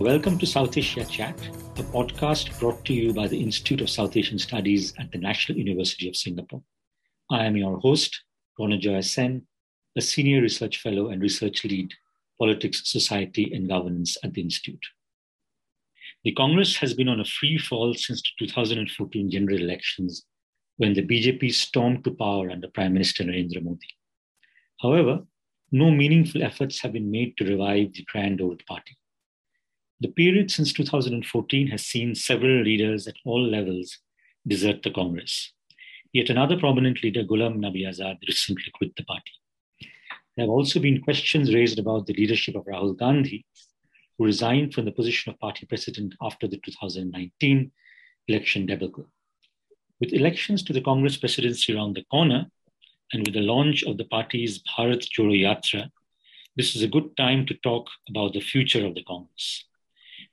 Welcome to South Asia Chat, a podcast brought to you by the Institute of South Asian Studies at the National University of Singapore. I am your host, Ronojoy Sen, a senior research fellow and research lead, politics, society, and governance at the Institute. The Congress has been on a free fall since the 2014 general elections when the BJP stormed to power under Prime Minister Narendra Modi. However, no meaningful efforts have been made to revive the grand old party. The period since 2014 has seen several leaders at all levels desert the Congress. Yet another prominent leader, Ghulam Nabi Azad, recently quit the party. There have also been questions raised about the leadership of Rahul Gandhi, who resigned from the position of party president after the 2019 election debacle. With elections to the Congress presidency around the corner, and with the launch of the party's Bharat Jodo Yatra, this is a good time to talk about the future of the Congress.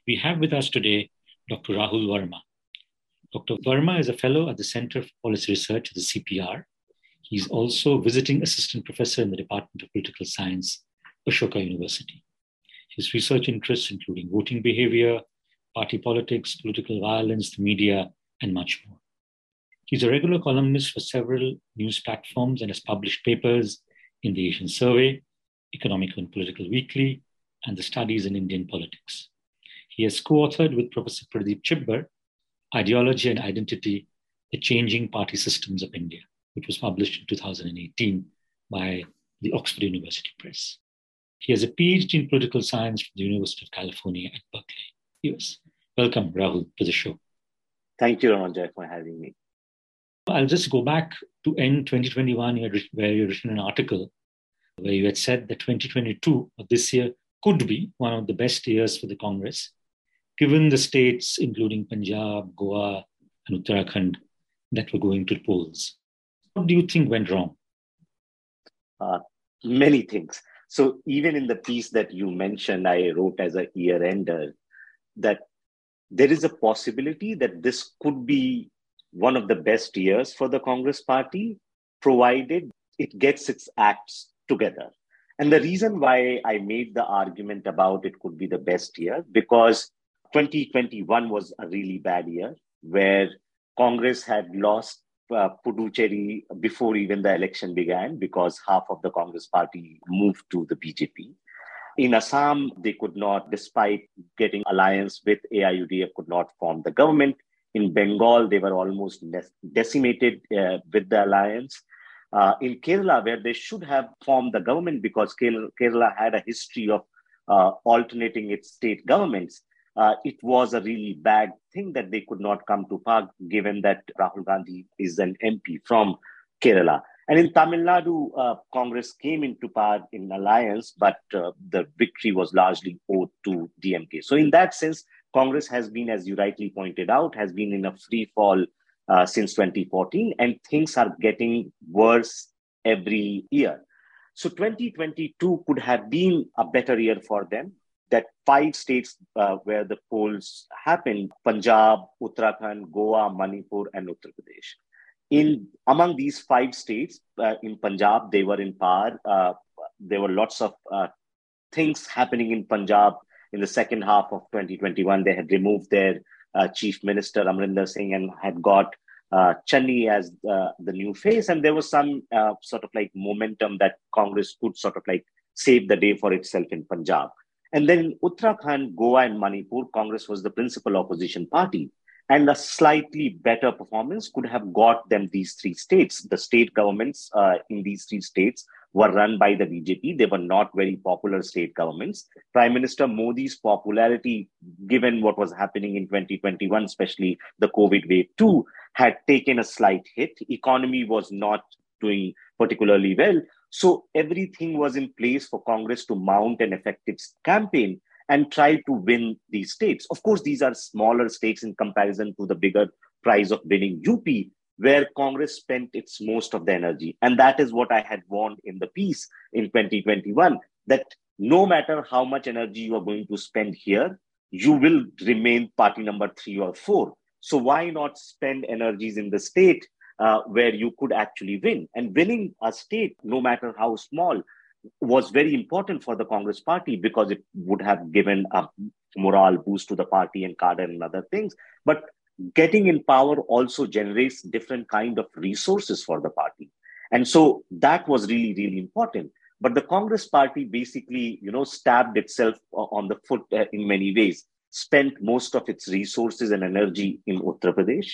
We have with us today Dr. Rahul Verma. Dr. Verma is a fellow at the Center for Policy Research at the CPR. He's also visiting assistant professor in the Department of Political Science, Ashoka University. His research interests including voting behavior, party politics, political violence, the media, and much more. He's a regular columnist for several news platforms and has published papers in the Asian Survey, Economic and Political Weekly, and the Studies in Indian Politics. He has co authored with Professor Pradeep Chhibber Ideology and Identity The Changing Party Systems of India, which was published in 2018 by the Oxford University Press. He has a PhD in political science from the University of California at Berkeley, US. Welcome, Rahul, to the show. Thank you, Ranjay, for having me. I'll just go back to end 2021, where you had written an article where you had said that 2022, or this year, could be one of the best years for the Congress, given the states, including Punjab, Goa, and Uttarakhand, that were going to polls. What do you think went wrong? Uh, many things. So, even in the piece that you mentioned, I wrote as a year ender that there is a possibility that this could be one of the best years for the Congress party, provided it gets its acts together. And the reason why I made the argument about it could be the best year, because 2021 was a really bad year where Congress had lost uh, Puducherry before even the election began because half of the Congress party moved to the BJP. In Assam, they could not, despite getting alliance with AIUDF, could not form the government. In Bengal, they were almost decimated uh, with the alliance. Uh, in Kerala, where they should have formed the government because Kerala had a history of uh, alternating its state governments, uh, it was a really bad thing that they could not come to power, given that Rahul Gandhi is an MP from Kerala. And in Tamil Nadu, uh, Congress came into power in alliance, but uh, the victory was largely owed to DMK. So, in that sense, Congress has been, as you rightly pointed out, has been in a free fall uh, since 2014, and things are getting worse every year. So 2022 could have been a better year for them. That five states uh, where the polls happened Punjab, Uttarakhand, Goa, Manipur, and Uttar Pradesh. In among these five states, uh, in Punjab, they were in power. Uh, there were lots of uh, things happening in Punjab in the second half of 2021. They had removed their uh, chief minister Amarinder Singh and had got uh, Channi as uh, the new face, and there was some sort of like momentum that Congress could sort of like save the day for itself in Punjab. And then Uttarakhand, Goa, and Manipur, Congress was the principal opposition party. And a slightly better performance could have got them these three states. The state governments uh, in these three states were run by the BJP. They were not very popular state governments. Prime Minister Modi's popularity, given what was happening in 2021, especially the COVID wave 2, had taken a slight hit. Economy was not doing particularly well. So everything was in place for Congress to mount an effective campaign and try to win these states. Of course, these are smaller states in comparison to the bigger prize of winning UP, where Congress spent its most of the energy. And that is what I had warned in the piece in 2021 that no matter how much energy you are going to spend here, you will remain party number three or four. So why not spend energies in the state uh, where you could actually win? And winning a state, no matter how small, was very important for the Congress party because it would have given a morale boost to the party and cadre and other things. But getting in power also generates different kind of resources for the party. And so that was really, really important. But the Congress party basically, you know, stabbed itself on the foot uh, in many ways, spent most of its resources and energy in Uttar Pradesh.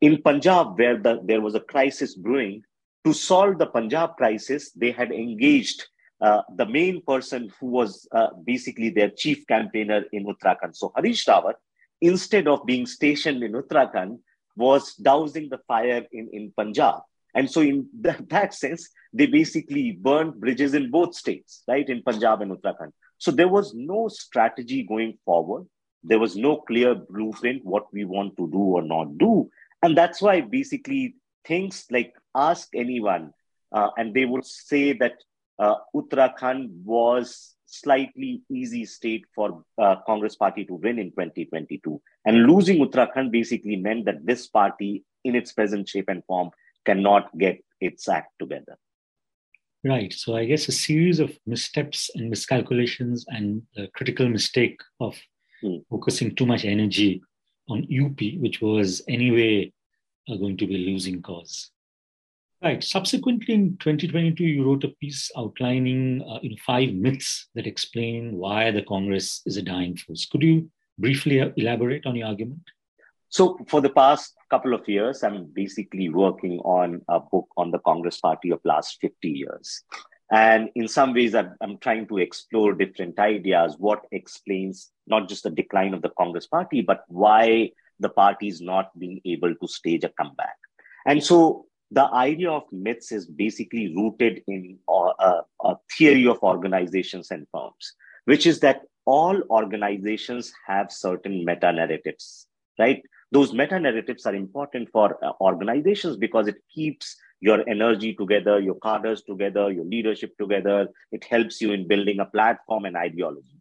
In Punjab, where the, there was a crisis brewing, to solve the Punjab crisis, they had engaged uh, the main person who was uh, basically their chief campaigner in Uttarakhand. So Harish Rawat, instead of being stationed in Uttarakhand, was dousing the fire in, in Punjab. And so, in that, that sense, they basically burned bridges in both states, right, in Punjab and Uttarakhand. So, there was no strategy going forward. There was no clear blueprint what we want to do or not do. And that's why basically things like ask anyone, uh, and they would say that uh, Uttarakhand was slightly easy state for uh, Congress party to win in 2022. And losing Uttarakhand basically meant that this party, in its present shape and form, cannot get its act together. Right. So I guess a series of missteps and miscalculations and the critical mistake of hmm. focusing too much energy on UP, which was anyway uh, going to be a losing cause. Right. Subsequently, in 2022, you wrote a piece outlining uh, you know, five myths that explain why the Congress is a dying force. Could you briefly uh, elaborate on your argument? So, for the past couple of years, I'm basically working on a book on the Congress Party of last 50 years. And in some ways, I'm, trying to explore different ideas. What explains not just the decline of the Congress Party, but why the party is not being able to stage a comeback. And so the idea of myths is basically rooted in a, uh, a, theory of organizations and firms, which is that all organizations have certain meta narratives, right? Those meta narratives are important for uh, organizations because it keeps your energy together, your cadres together, your leadership together. It helps you in building a platform and ideology.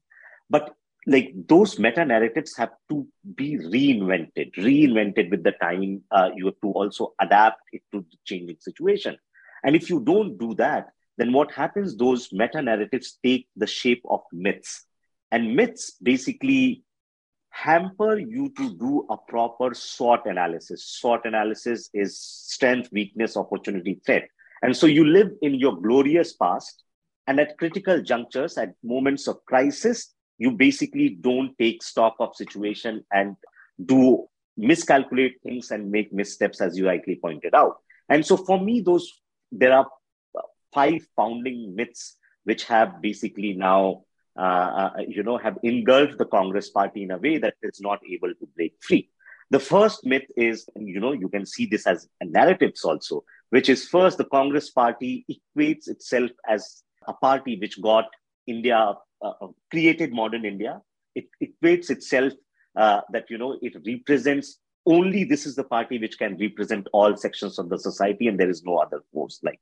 But like those meta narratives have to be reinvented reinvented with the time uh, you have to also adapt it to the changing situation and if you don't do that then what happens those meta narratives take the shape of myths and myths basically hamper you to do a proper SWOT analysis. SWOT analysis is strength weakness opportunity threat. And so you live in your glorious past and at critical junctures at moments of crisis you basically don't take stock of situation and do miscalculate things and make missteps as you rightly pointed out. And so for me those there are five founding myths which have basically now uh, uh, you know have engulfed the congress party in a way that it's not able to break free the first myth is you know you can see this as narratives also which is first the congress party equates itself as a party which got india uh, uh, created modern India. It equates itself uh, that you know it represents only this is the party which can represent all sections of the society, and there is no other force like. It.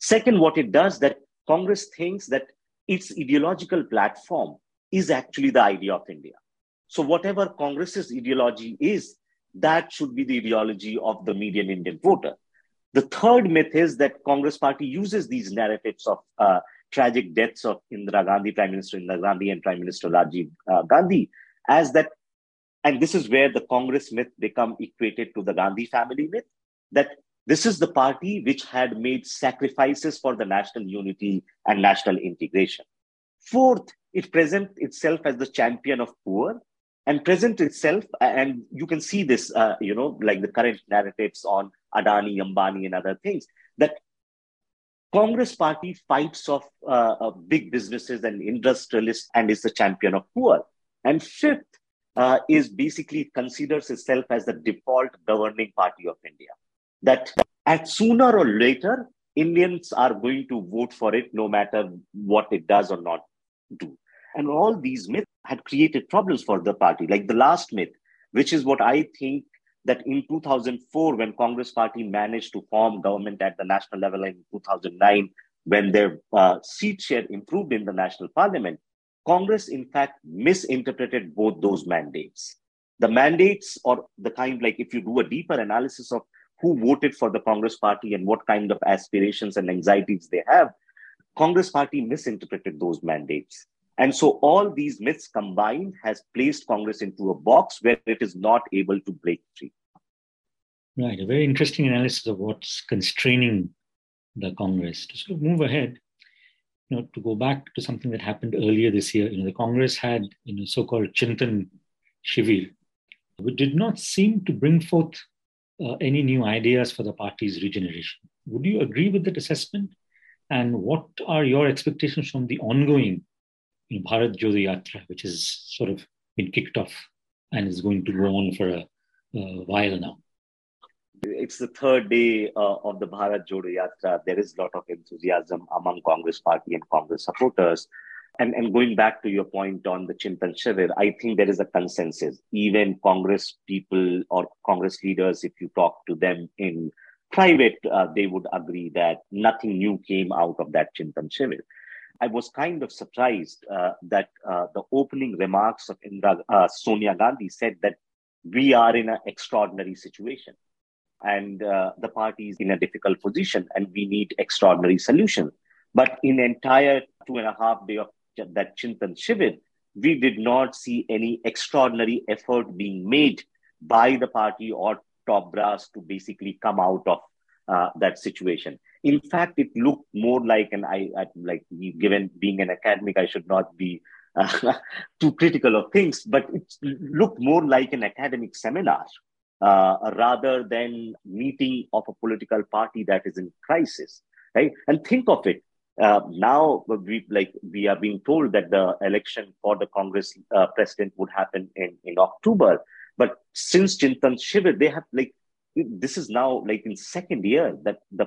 Second, what it does that Congress thinks that its ideological platform is actually the idea of India. So whatever Congress's ideology is, that should be the ideology of the median Indian voter. The third myth is that Congress party uses these narratives of uh, tragic deaths of Indira Gandhi, Prime Minister Indira Gandhi, and Prime Minister Rajiv uh, Gandhi, as that, and this is where the Congress myth become equated to the Gandhi family myth, that this is the party which had made sacrifices for the national unity and national integration. Fourth, it presents itself as the champion of poor and present itself, and you can see this, uh, you know, like the current narratives on Adani, Ambani, and other things, that Congress party fights off uh, uh, big businesses and industrialists and is the champion of poor. And fifth uh, is basically considers itself as the default governing party of India. That at sooner or later, Indians are going to vote for it no matter what it does or not do. And all these myths had created problems for the party. Like the last myth, which is what I think that in 2004, when Congress Party managed to form government at the national level in 2009, when their uh, seat share improved in the national parliament, Congress, in fact, misinterpreted both those mandates. The mandates, or the kind like if you do a deeper analysis of who voted for the Congress Party and what kind of aspirations and anxieties they have, Congress Party misinterpreted those mandates. And so all these myths combined has placed Congress into a box where it is not able to break free. Right, a very interesting analysis of what's constraining the Congress. To sort of move ahead, you know, to go back to something that happened earlier this year, you know, the Congress had, you know, so-called Chintan Shivir, which did not seem to bring forth uh, any new ideas for the party's regeneration. Would you agree with that assessment? And what are your expectations from the ongoing you know, Bharat Jodo Yatra, which has sort of been kicked off and is going to go on for a, a while now? It's the third day uh, of the Bharat Jodo Yatra. There is a lot of enthusiasm among Congress party and Congress supporters. And, and going back to your point on the Chintan I think there is a consensus. Even Congress people or Congress leaders, if you talk to them in private, uh, they would agree that nothing new came out of that Chintan Shivir. I was kind of surprised uh, that uh, the opening remarks of Indra, uh, Sonia Gandhi said that we are in an extraordinary situation and uh, the party is in a difficult position and we need extraordinary solutions. But in entire two and a half day of that Chintan Shivir, we did not see any extraordinary effort being made by the party or top brass to basically come out of uh, that situation. In fact, it looked more like, and I, I like given being an academic, I should not be uh, too critical of things, but it looked more like an academic seminar uh, rather than meeting of a political party that is in crisis, right? And think of it. Uh, now we like we are being told that the election for the Congress uh, president would happen in, in October, but since Chintan Shivir, they have like this is now like in second year that the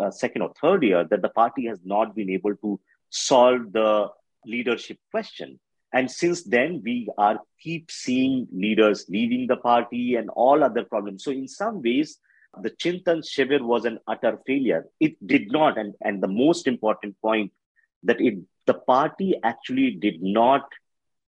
uh, second or third year that the party has not been able to solve the leadership question and since then, we are keep seeing leaders leaving the party and all other problems. So in some ways, the Chintan Shivir was an utter failure. It did not, and, and the most important point that it the party actually did not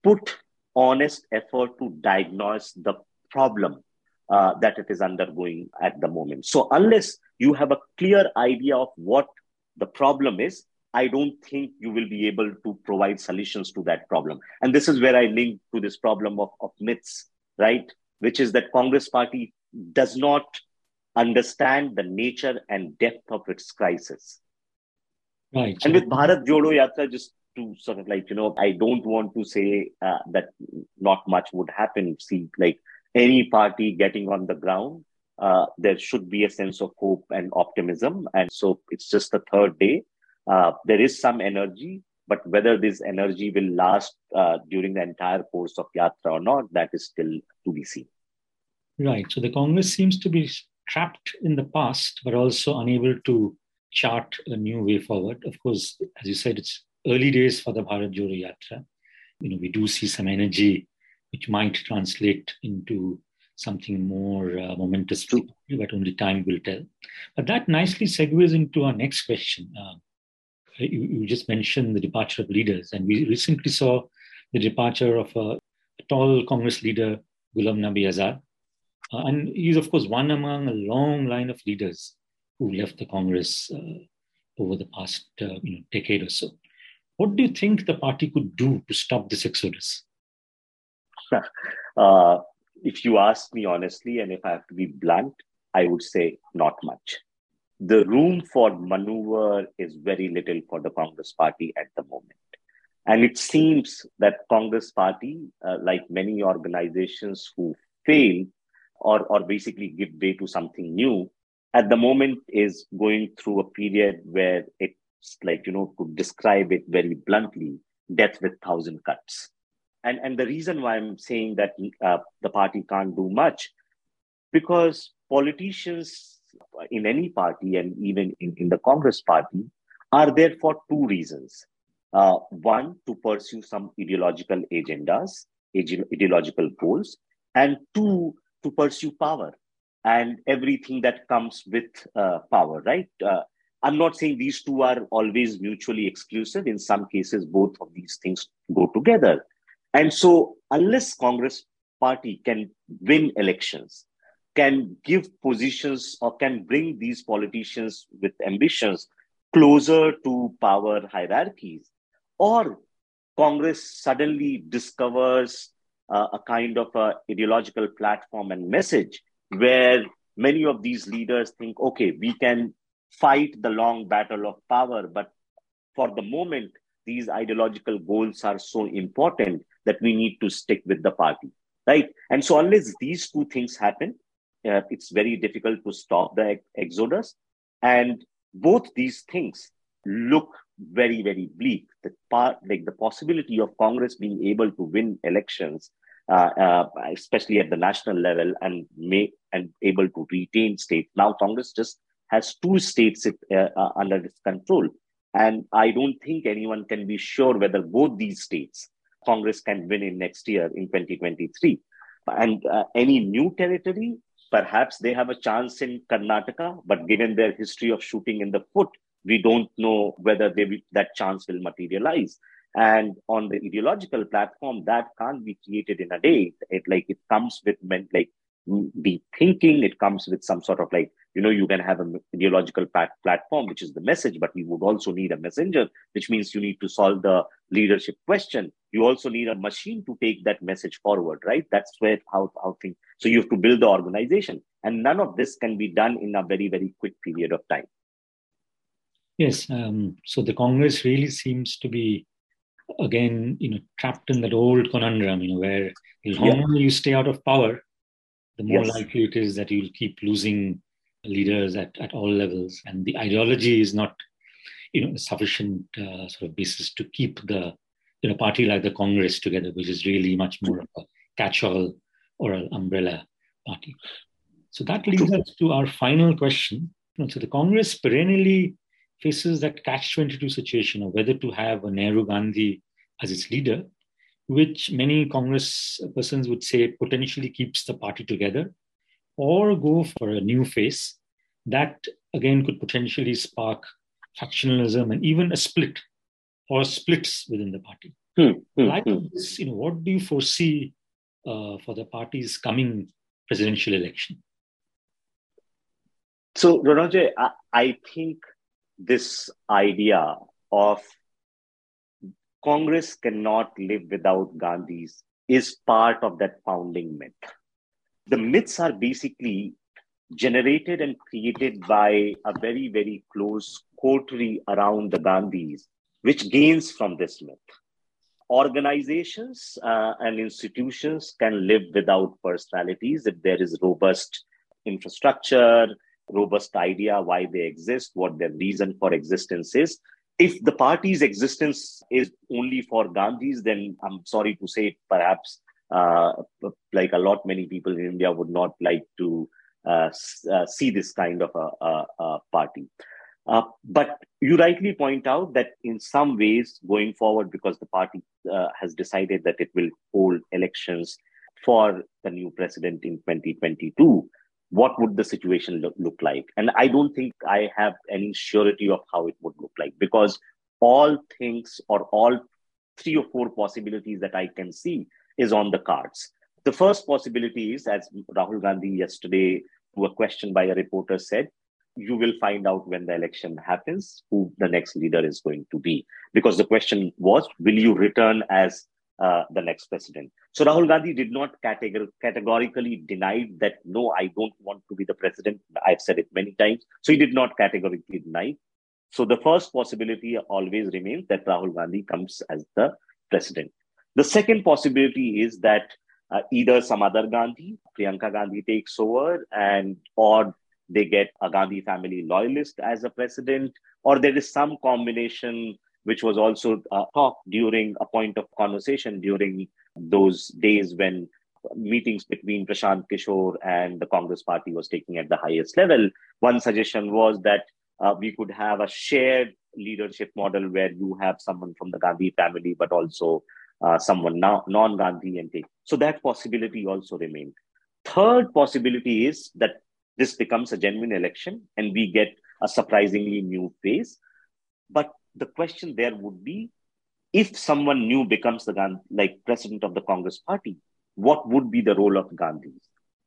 put honest effort to diagnose the problem uh, that it is undergoing at the moment. So unless you have a clear idea of what the problem is, I don't think you will be able to provide solutions to that problem. And this is where I link to this problem of, of myths, right? Which is that Congress party does not understand the nature and depth of its crisis. Right. And with Bharat Jodo Yatra, just to sort of like, you know, I don't want to say uh, that not much would happen. See, like any party getting on the ground, uh, there should be a sense of hope and optimism. And so it's just the third day. Uh, there is some energy, but whether this energy will last uh, during the entire course of Yatra or not, that is still to be seen. Right. So the Congress seems to be trapped in the past, but also unable to chart a new way forward. Of course, as you said, it's early days for the Bharat Jodo Yatra. You know, we do see some energy which might translate into something more uh, momentous, but only time will tell. But that nicely segues into our next question. Uh, you, you, just mentioned the departure of leaders, and we recently saw the departure of a, a tall Congress leader, Ghulam Nabi Azad. Uh, and he's, of course, one among a long line of leaders who left the Congress uh, over the past uh, you know, decade or so. What do you think the party could do to stop this exodus? Uh, if you ask me honestly, and if I have to be blunt, I would say not much the room for maneuver is very little for the Congress party at the moment. And it seems that Congress party, uh, like many organizations who fail or, or basically give way to something new, at the moment is going through a period where it's like, you know, to describe it very bluntly, death with thousand cuts. And, and the reason why I'm saying that uh, the party can't do much, because politicians in any party and even in, in the Congress party are there for two reasons. Uh, one, to pursue some ideological agendas, ideological goals, and two, to pursue power and everything that comes with uh, power, right? Uh, I'm not saying these two are always mutually exclusive. In some cases, both of these things go together. And so, unless Congress party can win elections, can give positions or can bring these politicians with ambitions closer to power hierarchies or Congress suddenly discovers uh, a kind of a ideological platform and message where many of these leaders think, okay, we can fight the long battle of power, but for the moment, these ideological goals are so important that we need to stick with the party, right? And so, unless these two things happen, uh, it's very difficult to stop the exodus. And both these things look very, very bleak. The part, like the possibility of Congress being able to win elections, uh, uh, especially at the national level, and may and able to retain state Now, Congress just has two states uh, uh, under its control, and I don't think anyone can be sure whether both these states Congress can win in next year in 2023. And uh, any new territory, perhaps they have a chance in Karnataka, but given their history of shooting in the foot, we don't know whether that chance will materialize. And on the ideological platform, that can't be created in a day. It like it comes with men, like be thinking. It comes with some sort of like you know you can have an ideological pat- platform, which is the message, but you would also need a messenger, which means you need to solve the leadership question. You also need a machine to take that message forward, right? That's where how how things. So you have to build the organization, and none of this can be done in a very very quick period of time. Yes. Um, so the Congress really seems to be, again, you know, trapped in that old conundrum, you know, where the longer yeah. you stay out of power, the more yes. likely it is that you'll keep losing leaders at, at all levels. And the ideology is not, you know, a sufficient uh, sort of basis to keep the, you know, party like the Congress together, which is really much more of a catch-all or an umbrella party. So that leads us to our final question. So the Congress perennially faces that catch 22 situation of whether to have a Nehru Gandhi as its leader, which many Congress persons would say potentially keeps the party together, or go for a new face that again could potentially spark factionalism and even a split or splits within the party. Hmm, hmm, like hmm. this, you know, what do you foresee uh, for the party's coming presidential election? So, Ronojoy, I, I think this idea of Congress cannot live without Gandhi's is part of that founding myth. The myths are basically generated and created by a very, very close coterie around the Gandhis, which gains from this myth. Organizations uh, and institutions can live without personalities if there is robust infrastructure, robust idea why they exist, what their reason for existence is. If the party's existence is only for Gandhi's, then I'm sorry to say, perhaps uh, like a lot many people in India would not like to uh, uh, see this kind of a, a, a party. Uh, but you rightly point out that in some ways, going forward, because the party uh, has decided that it will hold elections for the new president in 2022, what would the situation look, look like? And I don't think I have any surety of how it would look like because all things or all three or four possibilities that I can see is on the cards. The first possibility is, as Rahul Gandhi yesterday, to a question by a reporter said, you will find out when the election happens who the next leader is going to be. Because the question was, will you return as uh, the next president. So Rahul Gandhi did not categor- categorically deny that, no, I don't want to be the president. I've said it many times. So he did not categorically deny. So the first possibility always remains that Rahul Gandhi comes as the president. The second possibility is that uh, either some other Gandhi, Priyanka Gandhi takes over and or they get a Gandhi family loyalist as a president, or there is some combination which was also talked during a point of conversation during those days when meetings between Prashant Kishor and the Congress party was taking at the highest level. One suggestion was that uh, we could have a shared leadership model where you have someone from the Gandhi family, but also uh, someone non Gandhi and take. So that possibility also remained. Third possibility is that this becomes a genuine election and we get a surprisingly new face. But the question there would be if someone new becomes the Gandhi, like president of the Congress party, what would be the role of Gandhis?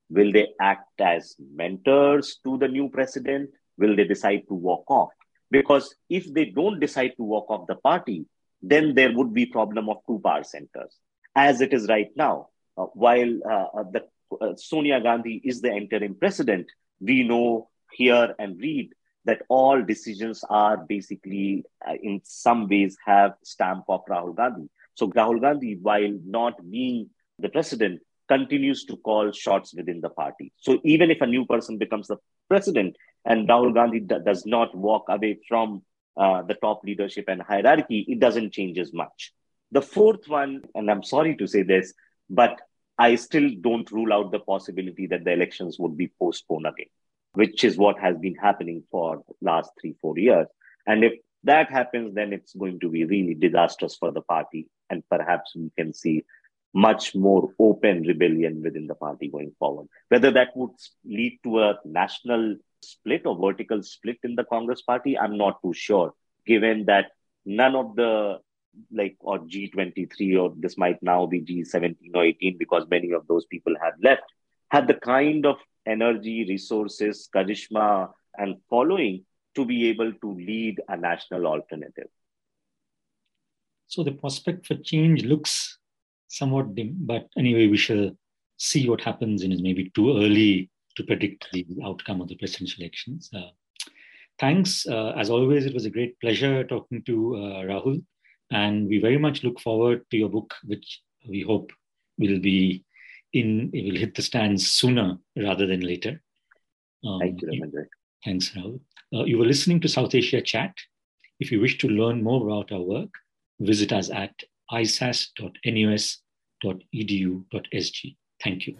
Will they act as mentors to the new president? Will they decide to walk off? Because if they don't decide to walk off the party, then there would be problem of two power centers, as it is right now. Uh, while uh, uh the uh, Sonia Gandhi is the interim president, we know, hear, and read that all decisions are basically, uh, in some ways, have stamp of Rahul Gandhi. So Rahul Gandhi, while not being the president, continues to call shots within the party. So even if a new person becomes the president and Rahul Gandhi d- does not walk away from uh, the top leadership and hierarchy, it doesn't change as much. The fourth one, and I'm sorry to say this, but I still don't rule out the possibility that the elections would be postponed again, which is what has been happening for last three, four years. And if that happens, then it's going to be really disastrous for the party. And perhaps we can see much more open rebellion within the party going forward. Whether that would lead to a national split or vertical split in the Congress party, I'm not too sure, given that none of the like or G23 or this might now be G17 or 18 because many of those people have left, had the kind of energy, resources, charisma, and following to be able to lead a national alternative. So the prospect for change looks somewhat dim, but anyway, we shall see what happens. And it's maybe too early to predict the outcome of the presidential elections. Uh, thanks. Uh, as always, it was a great pleasure talking to uh, Rahul. And we very much look forward to your book, which we hope will be in, it will hit the stands sooner rather than later. Um, Thank you, Ramendra. Thanks, Rahul. Uh, you were listening to South Asia Chat. If you wish to learn more about our work, visit us at isas.nus.edu.sg. Thank you.